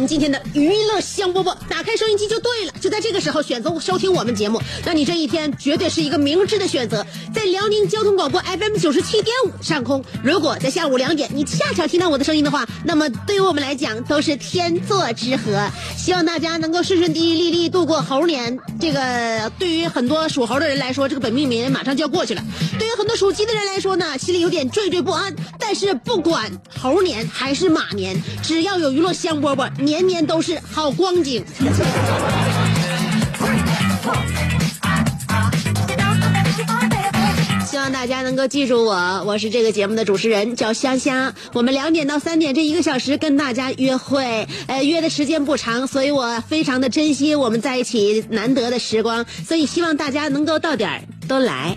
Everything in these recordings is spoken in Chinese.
们今天的娱乐香饽饽。打开收音机就对了，就在这个时候选择收听我们节目，那你这一天绝对是一个明智的选择。在辽宁交通广播 FM 九十七点五上空，如果在下午两点你恰巧听到我的声音的话，那么对于我们来讲都是天作之合。希望大家能够顺顺利利利度过猴年。这个对于很多属猴的人来说，这个本命年马上就要过去了；对于很多属鸡的人来说呢，心里有点惴惴不安。但是不管猴年还是马年，只要有娱乐香饽饽，年年都是好光景。希望大家能够记住我，我是这个节目的主持人，叫香香。我们两点到三点这一个小时跟大家约会，呃，约的时间不长，所以我非常的珍惜我们在一起难得的时光，所以希望大家能够到点儿都来。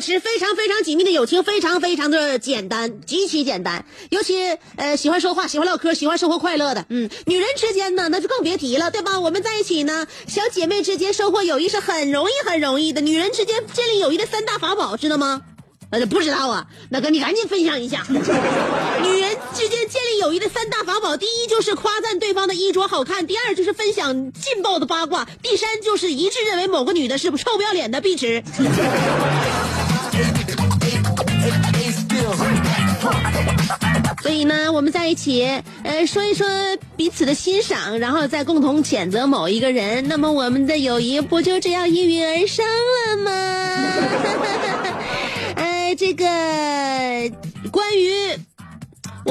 保持非常非常紧密的友情，非常非常的简单，极其简单。尤其呃喜欢说话、喜欢唠嗑、喜欢生活快乐的，嗯，女人之间呢，那就更别提了，对吧？我们在一起呢，小姐妹之间收获友谊是很容易很容易的。女人之间建立友谊的三大法宝，知道吗？呃，不知道啊，那个你赶紧分享一下。女人之间建立友谊的三大法宝，第一就是夸赞对方的衣着好看，第二就是分享劲爆的八卦，第三就是一致认为某个女的是臭不要脸的碧池。所以呢，我们在一起，呃，说一说彼此的欣赏，然后再共同谴责某一个人，那么我们的友谊不就这样应运而生了吗？呃，这个关于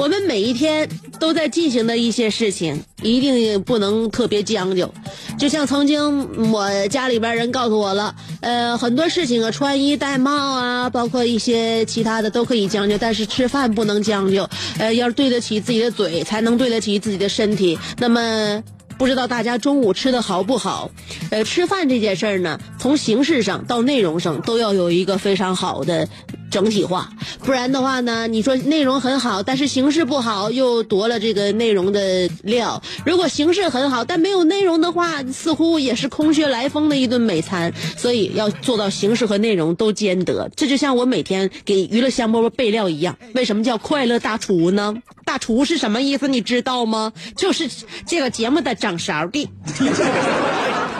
我们每一天都在进行的一些事情，一定不能特别将就。就像曾经我家里边人告诉我了，呃，很多事情啊，穿衣戴帽啊，包括一些其他的都可以将就，但是吃饭不能将就。呃，要对得起自己的嘴，才能对得起自己的身体。那么。不知道大家中午吃的好不好？呃，吃饭这件事儿呢，从形式上到内容上都要有一个非常好的整体化，不然的话呢，你说内容很好，但是形式不好，又夺了这个内容的料。如果形式很好，但没有内容的话，似乎也是空穴来风的一顿美餐。所以要做到形式和内容都兼得。这就像我每天给娱乐香饽饽备料一样。为什么叫快乐大厨呢？大厨是什么意思？你知道吗？就是这个节目的掌勺的。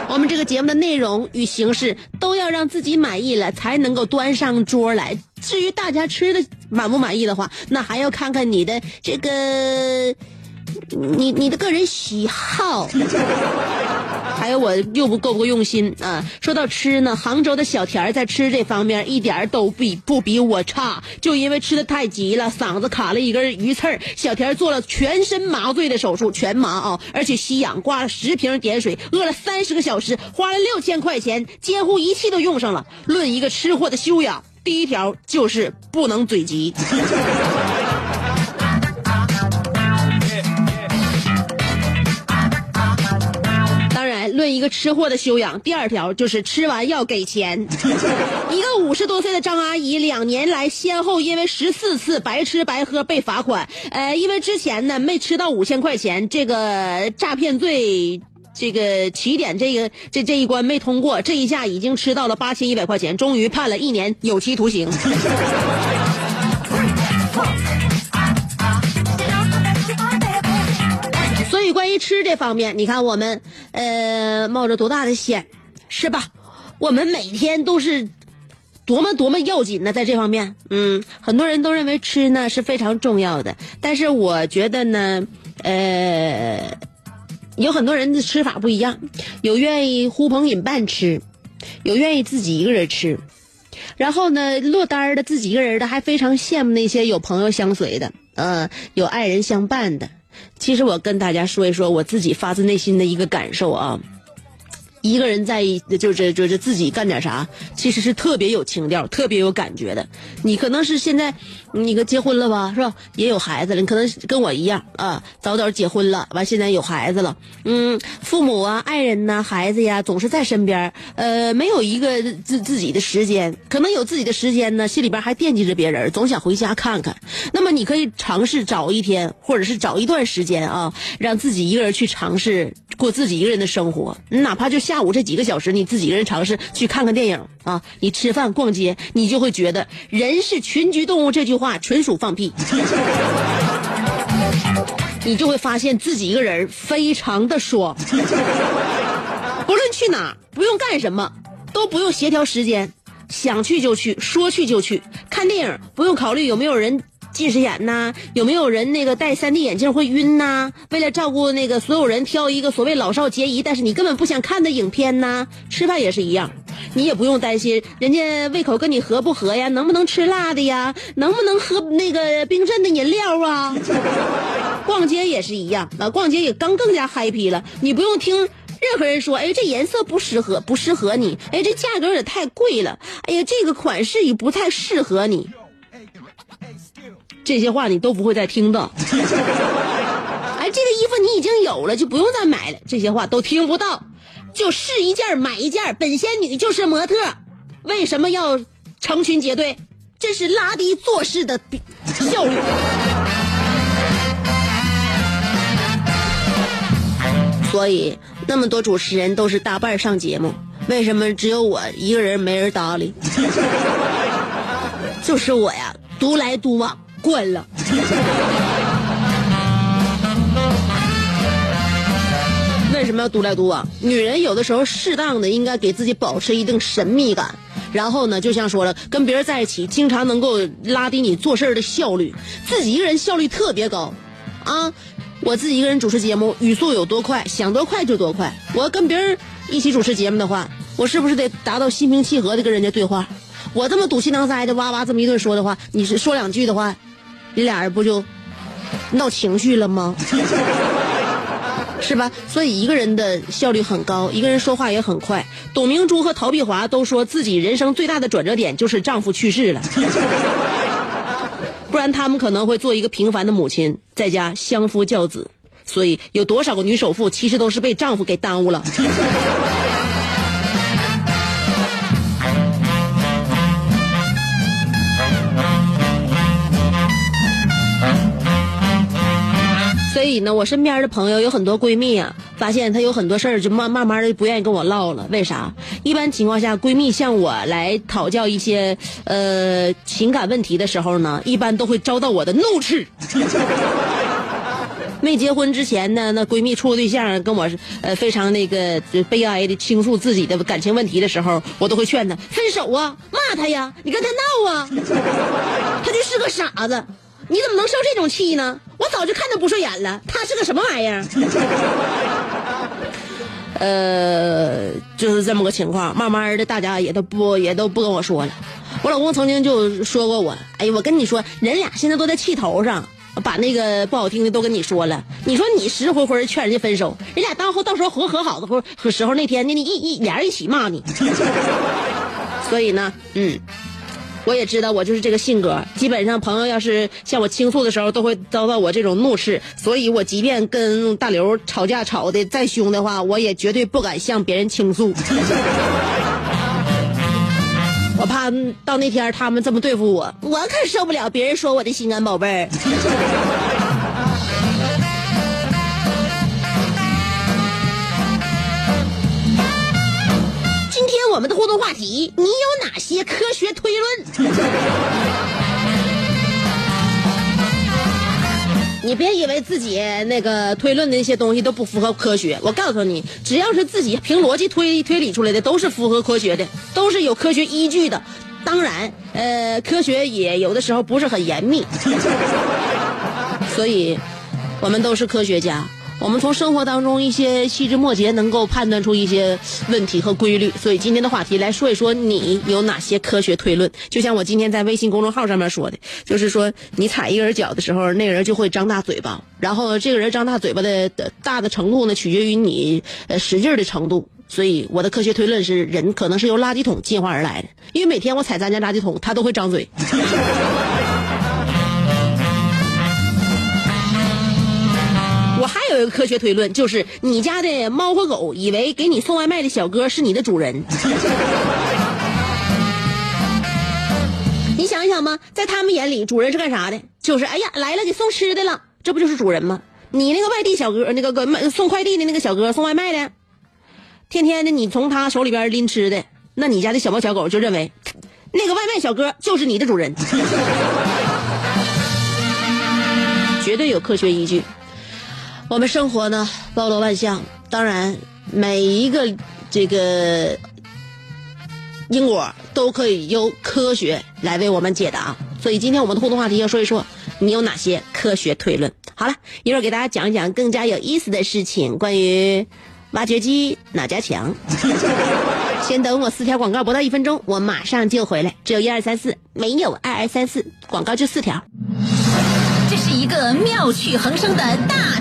我们这个节目的内容与形式都要让自己满意了，才能够端上桌来。至于大家吃的满不满意的话，那还要看看你的这个，你你的个人喜好。还有我又不够不够用心啊！说到吃呢，杭州的小田在吃这方面一点都比不比我差，就因为吃的太急了，嗓子卡了一根鱼刺儿。小田做了全身麻醉的手术，全麻啊，而且吸氧，挂了十瓶碘水，饿了三十个小时，花了六千块钱，监护仪器都用上了。论一个吃货的修养，第一条就是不能嘴急。论论一个吃货的修养。第二条就是吃完要给钱。一个五十多岁的张阿姨，两年来先后因为十四次白吃白喝被罚款。呃，因为之前呢没吃到五千块钱，这个诈骗罪。这个起点，这个这这一关没通过，这一下已经吃到了八千一百块钱，终于判了一年有期徒刑。吃这方面，你看我们呃冒着多大的险，是吧？我们每天都是多么多么要紧呢，在这方面，嗯，很多人都认为吃呢是非常重要的，但是我觉得呢，呃。有很多人的吃法不一样，有愿意呼朋引伴吃，有愿意自己一个人吃，然后呢，落单的自己一个人的还非常羡慕那些有朋友相随的，呃，有爱人相伴的。其实我跟大家说一说我自己发自内心的一个感受啊。一个人在就是就是自己干点啥，其实是特别有情调、特别有感觉的。你可能是现在你个结婚了吧，是吧？也有孩子了，你可能跟我一样啊，早早结婚了，完现在有孩子了。嗯，父母啊、爱人呐、孩子呀，总是在身边，呃，没有一个自自己的时间，可能有自己的时间呢，心里边还惦记着别人，总想回家看看。那么你可以尝试找一天，或者是找一段时间啊，让自己一个人去尝试过自己一个人的生活，哪怕就。下午这几个小时，你自己一个人尝试去看看电影啊！你吃饭、逛街，你就会觉得“人是群居动物”这句话纯属放屁。你就会发现自己一个人非常的爽，不论去哪，不用干什么，都不用协调时间，想去就去，说去就去。看电影不用考虑有没有人。近视眼呐，有没有人那个戴 3D 眼镜会晕呐？为了照顾那个所有人，挑一个所谓老少皆宜，但是你根本不想看的影片呐。吃饭也是一样，你也不用担心人家胃口跟你合不合呀，能不能吃辣的呀，能不能喝那个冰镇的饮料啊？逛街也是一样，啊，逛街也刚更加 happy 了，你不用听任何人说，哎，这颜色不适合，不适合你，哎，这价格也太贵了，哎呀，这个款式也不太适合你。这些话你都不会再听到。哎，这个衣服你已经有了，就不用再买了。这些话都听不到，就试一件买一件。本仙女就是模特，为什么要成群结队？这是拉低做事的 效率。所以那么多主持人都是大半上节目，为什么只有我一个人没人搭理？就是我呀，独来独往。关了。为什么要独来独往？女人有的时候适当的应该给自己保持一定神秘感，然后呢，就像说了，跟别人在一起，经常能够拉低你做事的效率。自己一个人效率特别高，啊，我自己一个人主持节目，语速有多快，想多快就多快。我要跟别人一起主持节目的话，我是不是得达到心平气和的跟人家对话？我这么赌气囊塞的哇哇这么一顿说的话，你是说两句的话。你俩人不就闹情绪了吗？是吧？所以一个人的效率很高，一个人说话也很快。董明珠和陶碧华都说自己人生最大的转折点就是丈夫去世了，不然他们可能会做一个平凡的母亲，在家相夫教子。所以有多少个女首富其实都是被丈夫给耽误了。以呢，我身边的朋友有很多闺蜜啊，发现她有很多事儿就慢慢慢的不愿意跟我唠了。为啥？一般情况下，闺蜜向我来讨教一些呃情感问题的时候呢，一般都会遭到我的怒斥。没结婚之前呢，那闺蜜处对象跟我呃非常那个悲哀的倾诉自己的感情问题的时候，我都会劝她分手啊，骂他呀，你跟他闹啊，他就是个傻子。你怎么能生这种气呢？我早就看他不顺眼了，他是个什么玩意儿？呃，就是这么个情况。慢慢的，大家也都不也都不跟我说了。我老公曾经就说过我，哎呀，我跟你说，人俩现在都在气头上，把那个不好听的都跟你说了。你说你实实回劝人家分手，人俩到后到时候和和好的和时候那天，那你一一俩人一起骂你。所以呢，嗯。我也知道我就是这个性格，基本上朋友要是向我倾诉的时候，都会遭到我这种怒斥，所以我即便跟大刘吵架吵的再凶的话，我也绝对不敢向别人倾诉。我怕到那天他们这么对付我，我可受不了别人说我的心肝宝贝儿。我们的互动话题，你有哪些科学推论？你别以为自己那个推论的那些东西都不符合科学，我告诉你，只要是自己凭逻辑推推理出来的，都是符合科学的，都是有科学依据的。当然，呃，科学也有的时候不是很严密，所以，我们都是科学家。我们从生活当中一些细枝末节能够判断出一些问题和规律，所以今天的话题来说一说你有哪些科学推论。就像我今天在微信公众号上面说的，就是说你踩一个人脚的时候，那个人就会张大嘴巴，然后这个人张大嘴巴的大的程度呢，取决于你呃使劲的程度。所以我的科学推论是，人可能是由垃圾桶进化而来的，因为每天我踩咱家垃圾桶，他都会张嘴。有一个科学推论，就是你家的猫和狗以为给你送外卖的小哥是你的主人。你想一想吧，在他们眼里，主人是干啥的？就是哎呀，来了，给送吃的了，这不就是主人吗？你那个外地小哥，那个个送快递的那个小哥，送外卖的，天天的你从他手里边拎吃的，那你家的小猫小狗就认为，那个外卖小哥就是你的主人，绝对有科学依据。我们生活呢，包罗万象，当然每一个这个因果都可以由科学来为我们解答。所以今天我们的互动话题要说一说，你有哪些科学推论？好了，一会儿给大家讲一讲更加有意思的事情，关于挖掘机哪家强。先等我四条广告，不到一分钟，我马上就回来。只有一二三四，没有二二三四，广告就四条。这是一个妙趣横生的大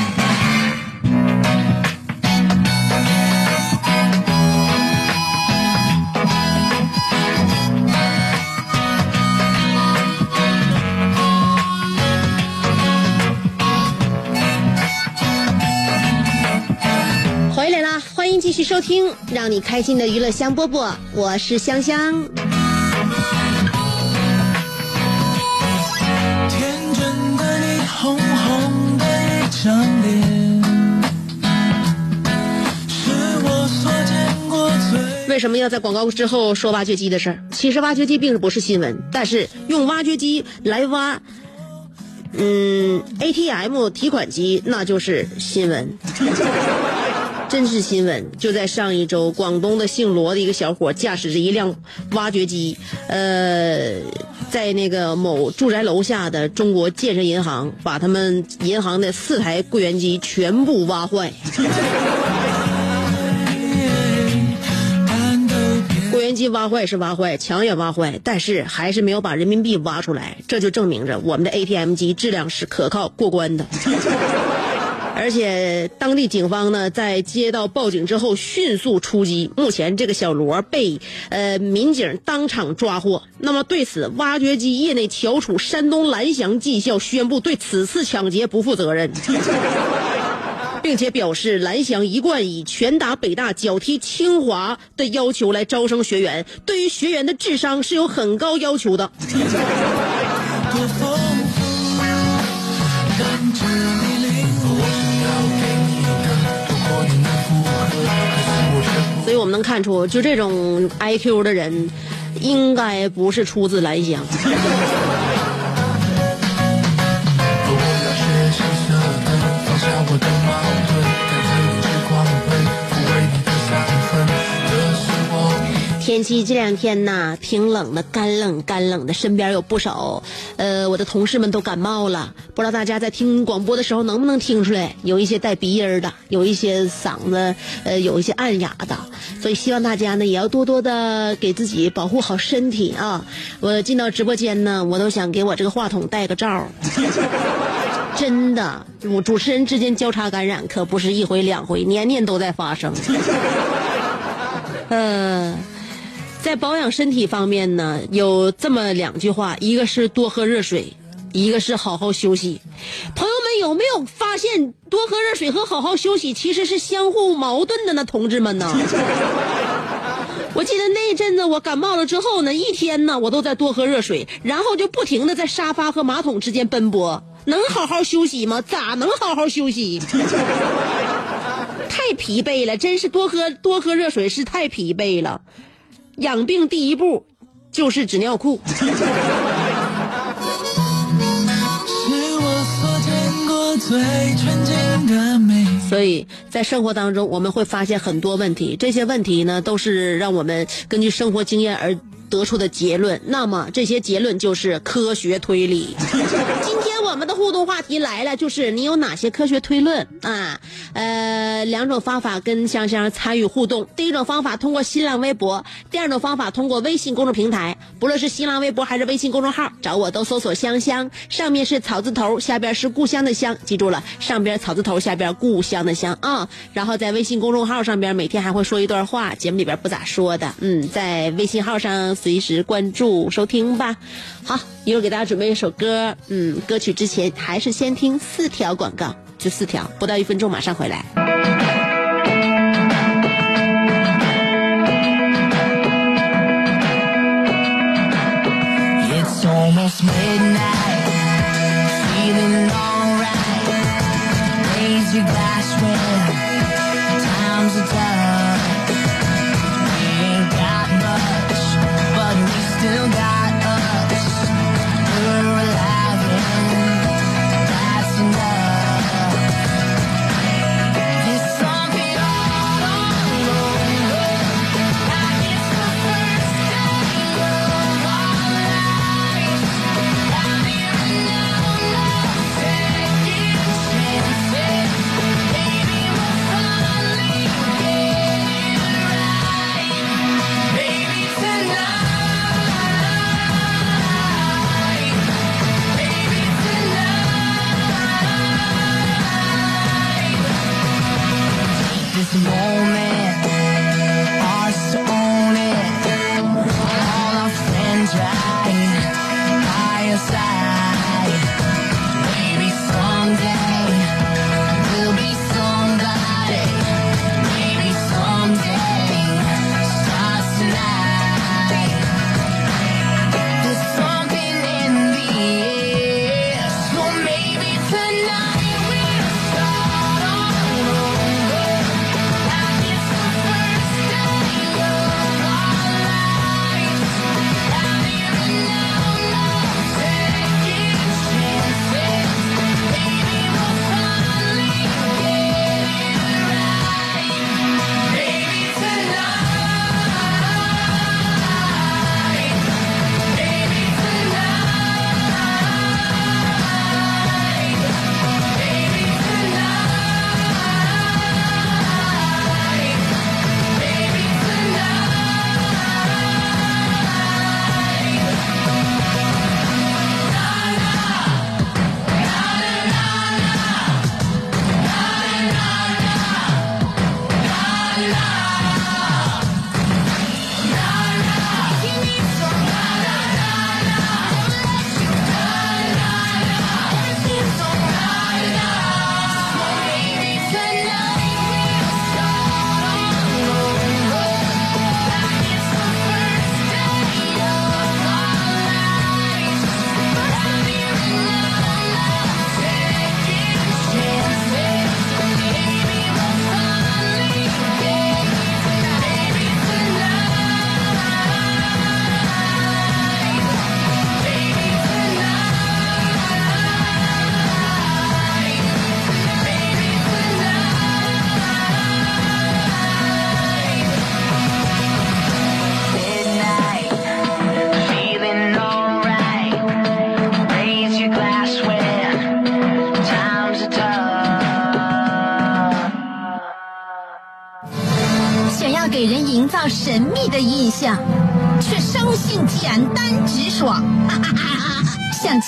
继续收听让你开心的娱乐香饽饽，我是香香。天真的你，红红的一张脸，是我所见过最。为什么要在广告之后说挖掘机的事儿？其实挖掘机并不是新闻，但是用挖掘机来挖，嗯，ATM 提款机那就是新闻。真是新闻！就在上一周，广东的姓罗的一个小伙驾驶着一辆挖掘机，呃，在那个某住宅楼下的中国建设银行，把他们银行的四台柜员机全部挖坏。柜员机挖坏是挖坏，墙也挖坏，但是还是没有把人民币挖出来，这就证明着我们的 ATM 机质量是可靠过关的。而且当地警方呢，在接到报警之后迅速出击。目前这个小罗被呃民警当场抓获。那么对此，挖掘机业内翘楚山东蓝翔技校宣布对此次抢劫不负责任，并且表示蓝翔一贯以拳打北大、脚踢清华的要求来招生学员，对于学员的智商是有很高要求的。所以我们能看出，就这种 IQ 的人，应该不是出自蓝翔。天气这两天呐，挺冷的，干冷干冷的，身边有不少，呃，我的同事们都感冒了。不知道大家在听广播的时候能不能听出来，有一些带鼻音的，有一些嗓子，呃，有一些暗哑的。所以希望大家呢，也要多多的给自己保护好身体啊。我进到直播间呢，我都想给我这个话筒戴个罩。真的，我主持人之间交叉感染可不是一回两回，年年都在发生。呃，在保养身体方面呢，有这么两句话，一个是多喝热水，一个是好好休息。朋友们有没有发现，多喝热水和好好休息其实是相互矛盾的呢？同志们呢？我记得那阵子我感冒了之后呢，一天呢我都在多喝热水，然后就不停的在沙发和马桶之间奔波。能好好休息吗？咋能好好休息？太疲惫了，真是多喝多喝热水是太疲惫了。养病第一步就是纸尿裤。所以在生活当中，我们会发现很多问题，这些问题呢，都是让我们根据生活经验而得出的结论。那么这些结论就是科学推理。今天我们的互动话题来了，就是你有哪些科学推论啊？呃，两种方法跟香香参与互动。第一种方法通过新浪微博，第二种方法通过微信公众平台。不论是新浪微博还是微信公众号，找我都搜索“香香”，上面是草字头，下边是故乡的乡，记住了，上边草字头，下边故乡的乡啊。然后在微信公众号上边，每天还会说一段话，节目里边不咋说的。嗯，在微信号上随时关注收听吧。好，一会儿给大家准备一首歌，嗯，歌曲之前还是先听四条广告，就四条，不到一分钟马上回来。It's almost midnight,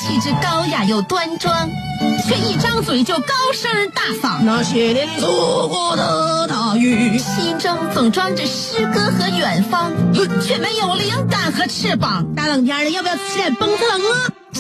气质高雅又端庄，却一张嘴就高声大嗓。那些年错过的大雨，心中总装着诗歌和远方，却没有灵感和翅膀。大冷天的，要不要吃点蹦特冷啊？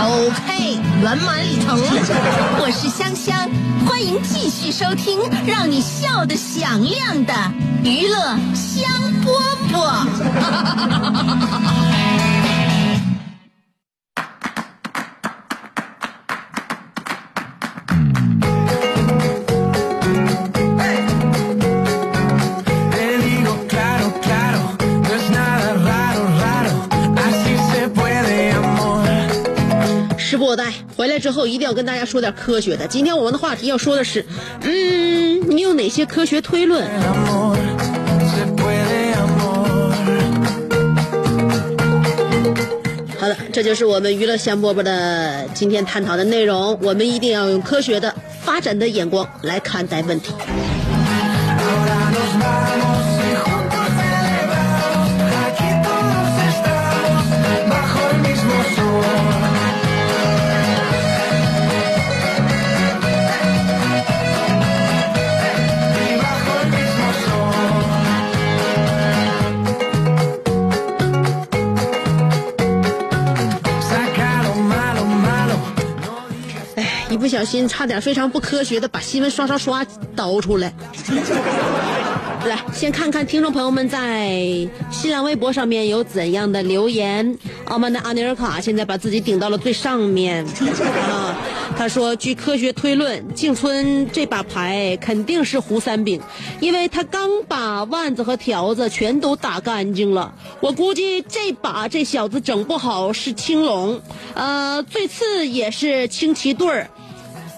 OK，圆满礼成。我是香香，欢迎继续收听让你笑得响亮的娱乐香饽饽。师播带回来之后，一定要跟大家说点科学的。今天我们的话题要说的是，嗯，你有哪些科学推论？好的，这就是我们娱乐香饽饽的今天探讨的内容。我们一定要用科学的发展的眼光来看待问题。不小心差点非常不科学的把新闻刷刷刷倒出来。来，先看看听众朋友们在新浪微博上面有怎样的留言。傲慢的阿尼尔卡现在把自己顶到了最上面 啊！他说，据科学推论，静春这把牌肯定是胡三饼，因为他刚把腕子和条子全都打干净了。我估计这把这小子整不好是青龙，呃，最次也是青旗对儿。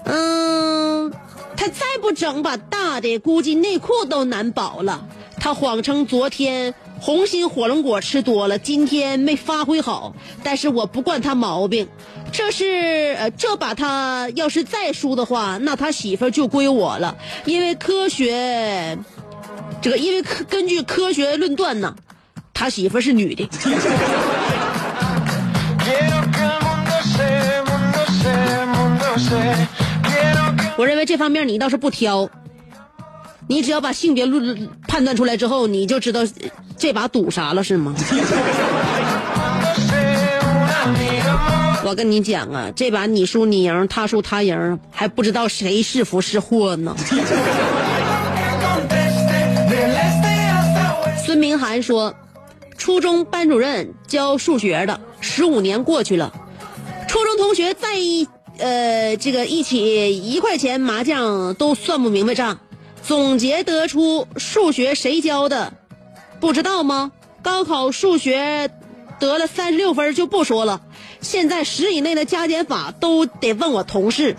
嗯，他再不整把大的，估计内裤都难保了。他谎称昨天红心火龙果吃多了，今天没发挥好，但是我不惯他毛病。这是呃，这把他要是再输的话，那他媳妇就归我了，因为科学，这个因为科根据科学论断呢，他媳妇是女的。我认为这方面你倒是不挑，你只要把性别论判断出来之后，你就知道呃这把赌啥了，是吗.我跟你讲啊，这把你输你赢，他输他赢，还不知道谁是福是祸呢。孙明涵说，初中班主任教数学的，十五年过去了，初中同学在一呃这个一起一块钱麻将都算不明白账，总结得出数学谁教的，不知道吗？高考数学得了三十六分就不说了，现在十以内的加减法都得问我同事。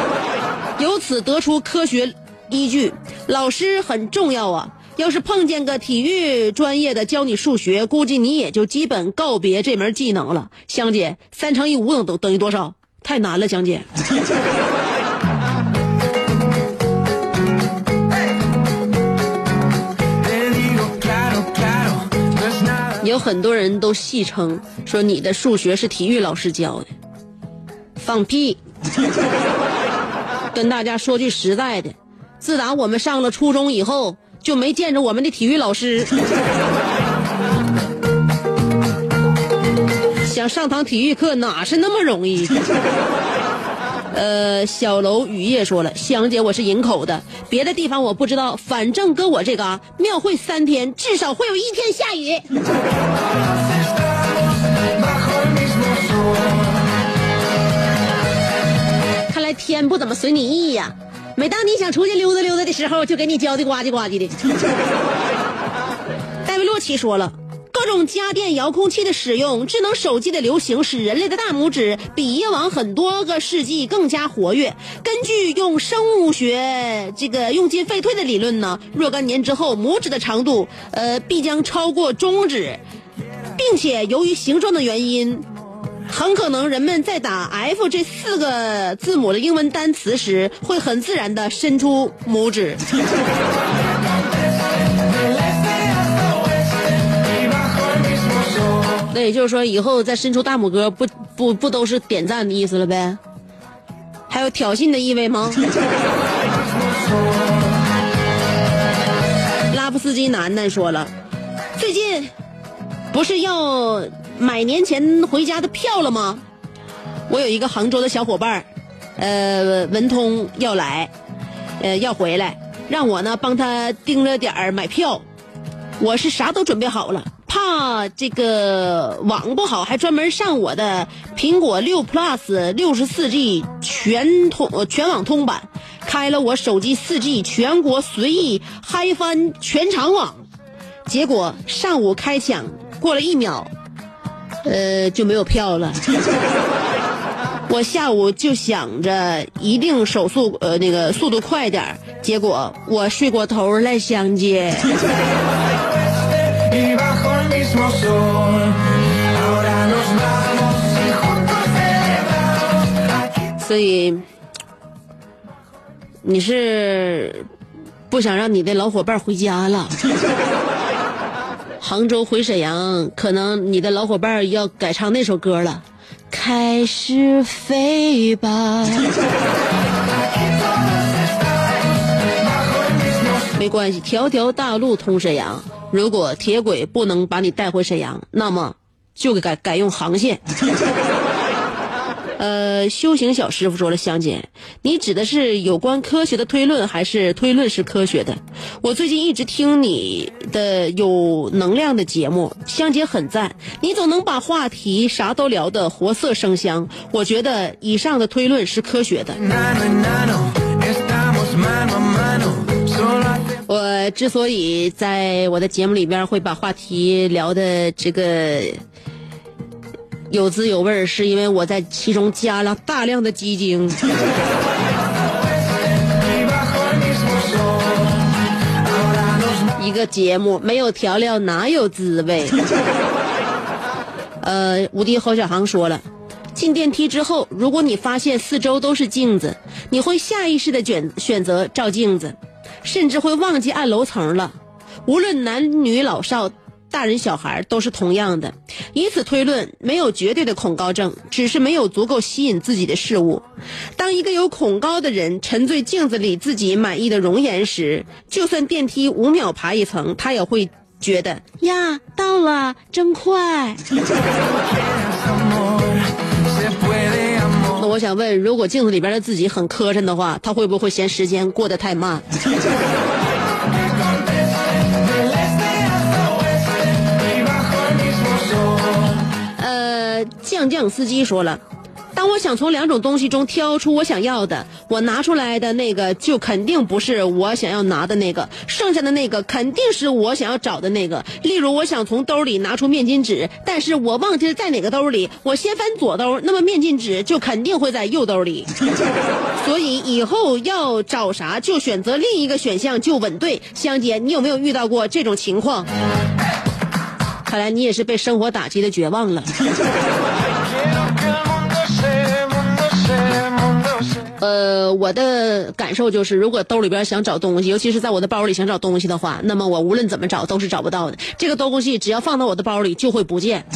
由此得出科学依据，老师很重要啊。要是碰见个体育专业的教你数学，估计你也就基本告别这门技能了。香姐，三乘以五等等等于多少？太难了，江姐。有很多人都戏称说你的数学是体育老师教的，放屁！跟大家说句实在的，自打我们上了初中以后，就没见着我们的体育老师。想上堂体育课哪是那么容易？呃，小楼雨夜说了，香姐我是营口的，别的地方我不知道，反正搁我这嘎、庙会三天至少会有一天下雨。看来天不怎么随你意呀。每当你想出去溜达溜达的时候，就给你浇的呱唧呱唧的。戴维洛奇说了，各种家电遥控器的使用，智能手机的流行，使人类的大拇指比以往很多个世纪更加活跃。根据用生物学这个用进废退的理论呢，若干年之后，拇指的长度呃必将超过中指，并且由于形状的原因。很可能人们在打 F 这四个字母的英文单词时，会很自然的伸出拇指。那也就是说，以后再伸出大拇哥，不不不都是点赞的意思了呗？还有挑衅的意味吗？拉夫斯基楠楠说了，最近不是要买年前回家的票了吗？我有一个杭州的小伙伴儿，呃，文通要来，呃，要回来，让我呢帮他盯着点儿买票。我是啥都准备好了，怕这个网不好，还专门上我的苹果六 Plus 六十四 G 全通全网通版，开了我手机四 G 全国随意嗨翻全场网。结果上午开抢，过了一秒，呃就没有票了。我下午就想着一定手速呃那个速度快点结果我睡过头了，相姐。所以，你是不想让你的老伙伴回家了？杭州回沈阳，可能你的老伙伴要改唱那首歌了，《开始飞吧》。没关系，条条大路通沈阳。如果铁轨不能把你带回沈阳，那么就改改用航线。呃，修行小师傅说了，香姐，你指的是有关科学的推论，还是推论是科学的？我最近一直听你的有能量的节目，香姐很赞，你总能把话题啥都聊得活色生香。我觉得以上的推论是科学的。我之所以在我的节目里边会把话题聊的这个有滋有味儿，是因为我在其中加了大量的鸡精。一个节目没有调料哪有滋味？呃，无敌侯小航说了，进电梯之后，如果你发现四周都是镜子，你会下意识的选选择照镜子，甚至会忘记按楼层了。无论男女老少。大人小孩都是同样的，以此推论，没有绝对的恐高症，只是没有足够吸引自己的事物。当一个有恐高的人沉醉镜子里自己满意的容颜时，就算电梯五秒爬一层，他也会觉得呀，到了，真快。我想问，如果镜子里边的自己很磕碜的话，他会不会嫌时间过得太慢. 呃，酱酱司机说了，我想从两种东西中挑出我想要的，我拿出来的那个就肯定不是我想要拿的那个，剩下的那个肯定是我想要找的那个。例如，我想从兜里拿出面巾纸，但是我忘记了在哪个兜里，我先翻左兜，那么面巾纸就肯定会在右兜里。所以以后要找啥就选择另一个选项就稳对。香姐，你有没有遇到过这种情况？看来你也是被生活打击的绝望了。呃，我的感受就是，如果兜里边想找东西，尤其是在我的包里想找东西的话，那么我无论怎么找都是找不到的。这个东西只要放到我的包里就会不见。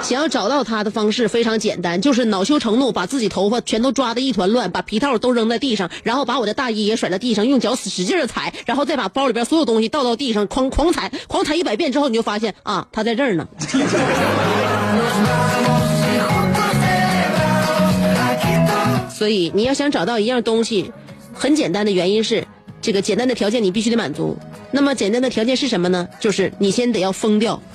想要找到它的方式非常简单，就是恼羞成怒，把自己头发全都抓得一团乱，把皮套都扔在地上，然后把我的大衣也甩在地上，用脚使劲的踩，然后再把包里边所有东西倒到地上，狂狂踩，狂踩一百遍之后，你就发现啊，它在这儿呢。所以你要想找到一样东西，很简单的原因是，这个简单的条件你必须得满足。那么简单的条件是什么呢？就是你先得要疯掉。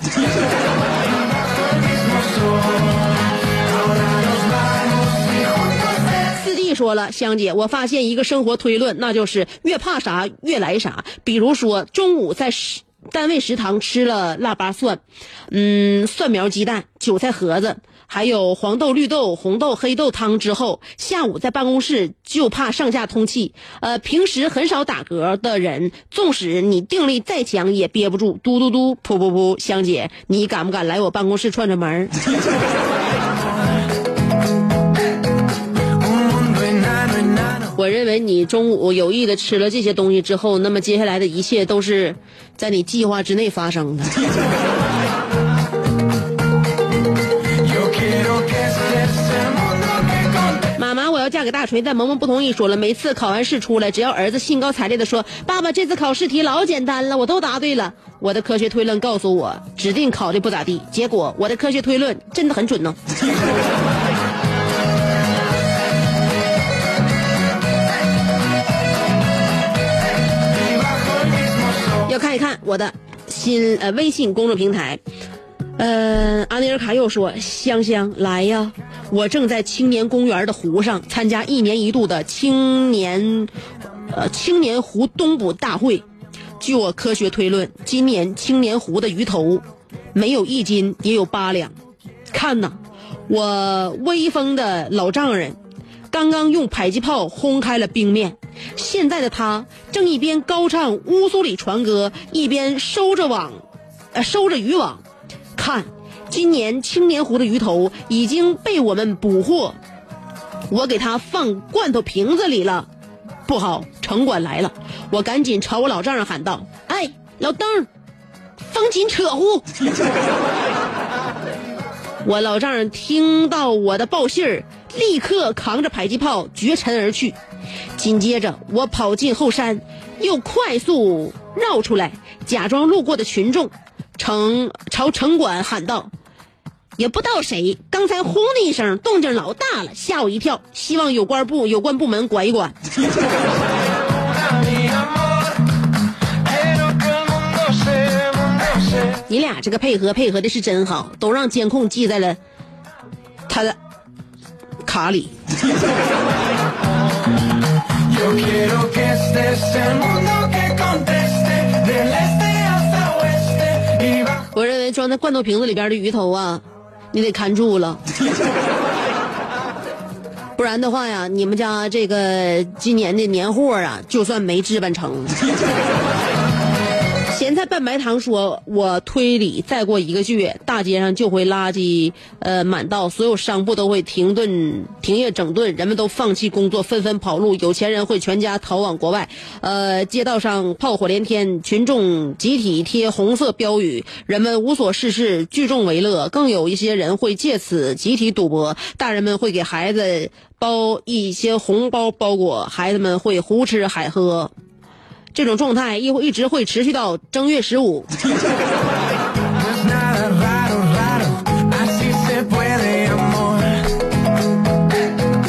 四弟说了，香姐，我发现一个生活推论，那就是越怕啥越来啥。比如说，中午在食单位食堂吃了腊八蒜，嗯，蒜苗鸡蛋、韭菜盒子，还有黄豆、绿豆、红豆、黑豆汤之后，下午在办公室就怕上下通气，呃，平时很少打嗝的人，纵使你定力再强也憋不住，嘟嘟嘟，噗噗噗，香姐，你敢不敢来我办公室串串门儿？我认为你中午有意的吃了这些东西之后，那么接下来的一切都是在你计划之内发生的。妈妈，我要嫁给大锤，但萌萌不同意，说了每次考完试出来，只要儿子兴高采烈的说：“爸爸，这次考试题老简单了，我都答对了。”我的科学推论告诉我，指定考的不咋地。结果我的科学推论真的很准呢。要看一看我的新呃微信公众平台。呃，阿尼尔卡又说：“香香来呀，我正在青年公园的湖上参加一年一度的青年，呃青年湖冬捕大会。据我科学推论，今年青年湖的鱼头没有一斤也有八两。看呐，我威风的老丈人刚刚用迫击炮轰开了冰面，现在的他正一边高唱乌苏里船歌，一边收着网，呃收着渔网。看，今年青年湖的鱼头已经被我们捕获，我给它放罐头瓶子里了。不好，城管来了！我赶紧朝我老丈人喊道：“哎，老邓儿，放紧扯呼！” 我老丈人听到我的报信儿，立刻扛着迫击炮绝尘而去。紧接着，我跑进后山，又快速绕出来，假装路过的群众，城朝城管喊道：“也不知道谁刚才轰的一声，动静老大了，吓我一跳。希望有关部有关部门管一管。Mi amor, quiero que el mundo se, el mundo se. 你俩这个配合配合的是真好，都让监控记在了他的卡里。我认为装在罐头瓶子里边的鱼头啊，你得看住了，不然的话呀，你们家这个今年的年货啊，就算没置办成。咸菜拌白糖说：“我推理，再过一个月，大街上就会垃圾呃满道，所有商铺都会停顿、停业整顿，人们都放弃工作，纷纷跑路，有钱人会全家逃往国外。呃，街道上炮火连天，群众集体贴红色标语，人们无所事事，聚众为乐。更有一些人会借此集体赌博，大人们会给孩子包一些红包包裹，孩子们会胡吃海喝。”这种状态一会一直会持续到正月十五。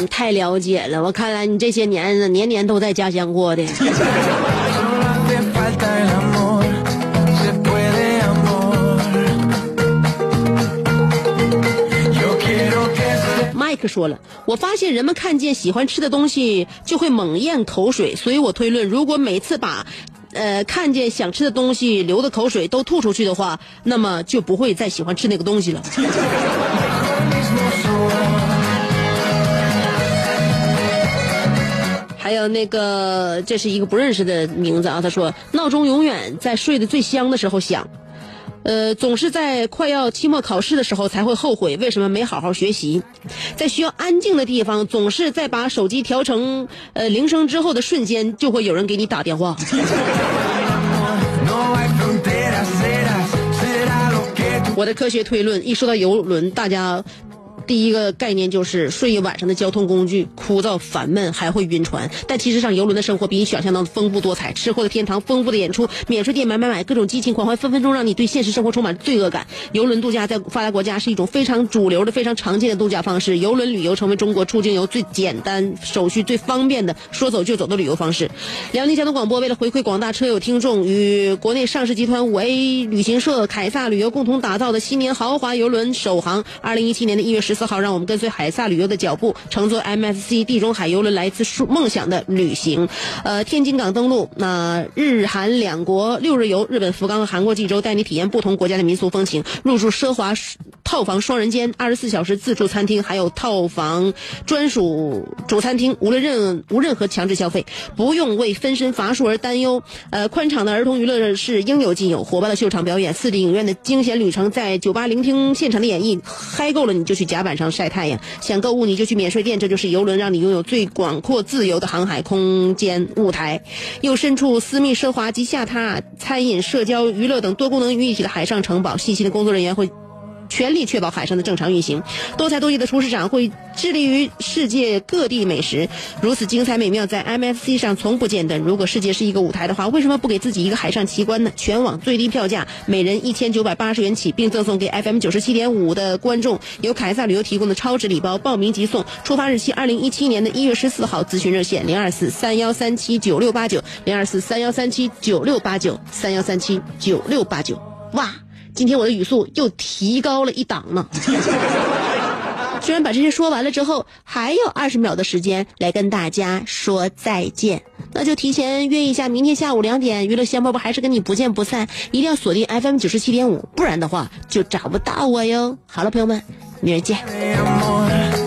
你太了解了，我看来你这些年年年都在家乡过的。麦克说了，我发现人们看见喜欢吃的东西就会猛咽口水，所以我推论，如果每次把，呃，看见想吃的东西流的口水都吐出去的话，那么就不会再喜欢吃那个东西了。还有那个，这是一个不认识的名字啊。他说，闹钟永远在睡得最香的时候响，呃，总是在快要期末考试的时候才会后悔为什么没好好学习，在需要安静的地方，总是在把手机调成呃铃声之后的瞬间，就会有人给你打电话。我的科学推论，一说到游轮，大家第一个概念就是睡一晚上的交通工具枯燥烦闷，还会晕船。但其实上，游轮的生活比你想象当中丰富多彩，吃货的天堂，丰富的演出，免税店买买买，各种激情狂欢，分分钟让你对现实生活充满罪恶感。游轮度假在发达国家是一种非常主流的、非常常见的度假方式。游轮旅游成为中国出境游最简单、手续最方便的、说走就走的旅游方式。辽宁交通广播为了回馈广大车友听众，与国内上市集团五 A 旅行社凯撒旅游共同打造的新年豪华游轮首航，二零一七年的一月十四号，让我们跟随海萨旅游的脚步，乘坐 MSC 地中海游轮来一次数梦想的旅行。呃，天津港登陆，那、日韩两国六日游，日本福冈和韩国济州带你体验不同国家的民俗风情，入住奢华套房双人间，二十四小时自助餐厅，还有套房专属主餐厅，无论任无任何强制消费，不用为分身乏术而担忧。呃，宽敞的儿童娱乐室应有尽有，火爆的秀场表演，四 D 影院的惊险旅程，在酒吧聆听现场的演绎，嗨够了你就去甲晚上晒太阳，想购物你就去免税店，这就是游轮让你拥有最广阔自由的航海空间舞台，又身处私密奢华及下榻、餐饮、社交、娱乐等多功能于一体的海上城堡，细心的工作人员会。全力确保海上的正常运行，多才多艺的厨师长会致力于世界各地美食，如此精彩美妙，在 MSC 上从不间断。如果世界是一个舞台的话，为什么不给自己一个海上奇观呢？全网最低票价，每人一千九百八十元起，并赠送给 FM 九十七点五的观众由凯撒旅游提供的超值礼包，报名即送。出发日期二零一七年的一月十四号，咨询热线零二四三幺三七九六八九零二四三幺三七九六八九三幺三七九六八九。哇！今天我的语速又提高了一档呢。居然把这些说完了之后，还有二十秒的时间来跟大家说再见，那就提前约一下，明天下午两点，娱乐香饽饽还是跟你不见不散，一定要锁定 FM 九十七点五，不然的话就找不到我哟。好了，朋友们，明儿见。